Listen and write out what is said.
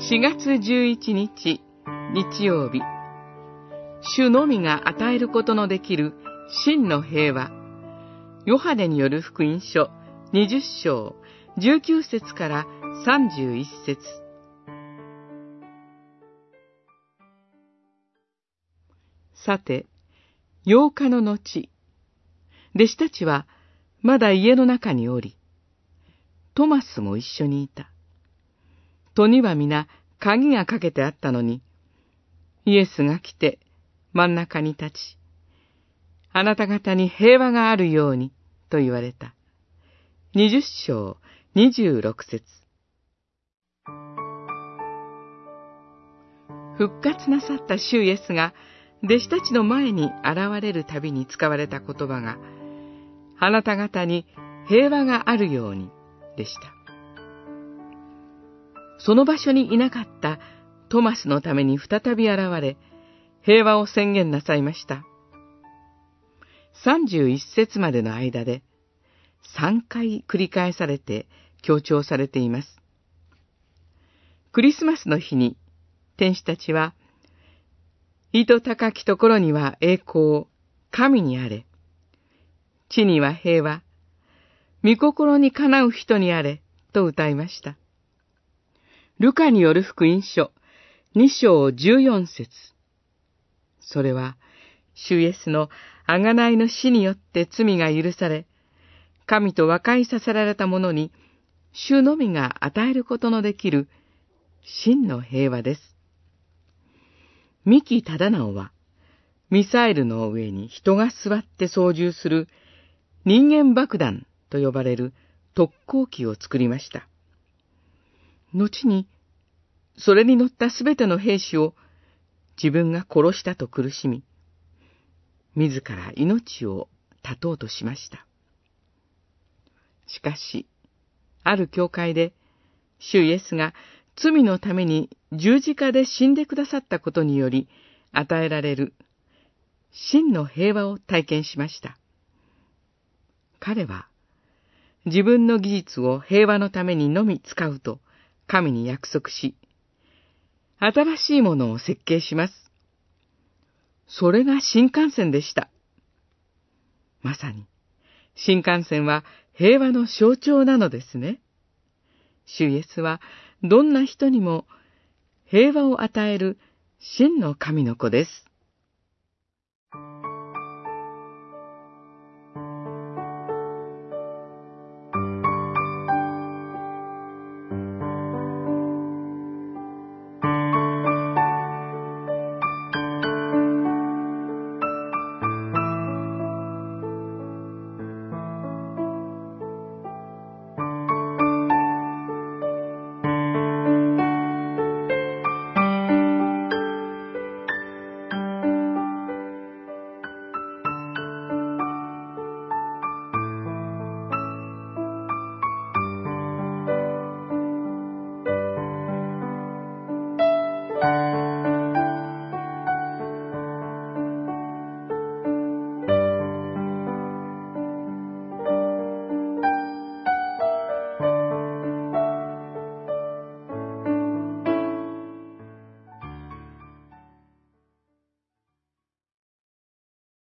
4月11日日曜日。主のみが与えることのできる真の平和。ヨハネによる福音書20章19節から31節。さて、8日の後、弟子たちはまだ家の中におり、トマスも一緒にいた。戸には皆鍵がかけてあったのに、イエスが来て真ん中に立ち、あなた方に平和があるようにと言われた。二十章二十六節復活なさった主イエスが弟子たちの前に現れるたびに使われた言葉が、あなた方に平和があるようにでした。その場所にいなかったトマスのために再び現れ、平和を宣言なさいました。31節までの間で3回繰り返されて強調されています。クリスマスの日に天使たちは、糸高きところには栄光、神にあれ。地には平和、御心にかなう人にあれ、と歌いました。ルカによる福音書、2章14節それは、主イエスの贖いの死によって罪が許され、神と和解させられた者に、主のみが与えることのできる真の平和です。三木忠直は、ミサイルの上に人が座って操縦する人間爆弾と呼ばれる特攻機を作りました。後に、それに乗ったすべての兵士を自分が殺したと苦しみ、自ら命を絶とうとしました。しかし、ある教会で、主イエスが罪のために十字架で死んでくださったことにより与えられる真の平和を体験しました。彼は自分の技術を平和のためにのみ使うと神に約束し、新しいものを設計します。それが新幹線でした。まさに、新幹線は平和の象徴なのですね。主イエスはどんな人にも平和を与える真の神の子です。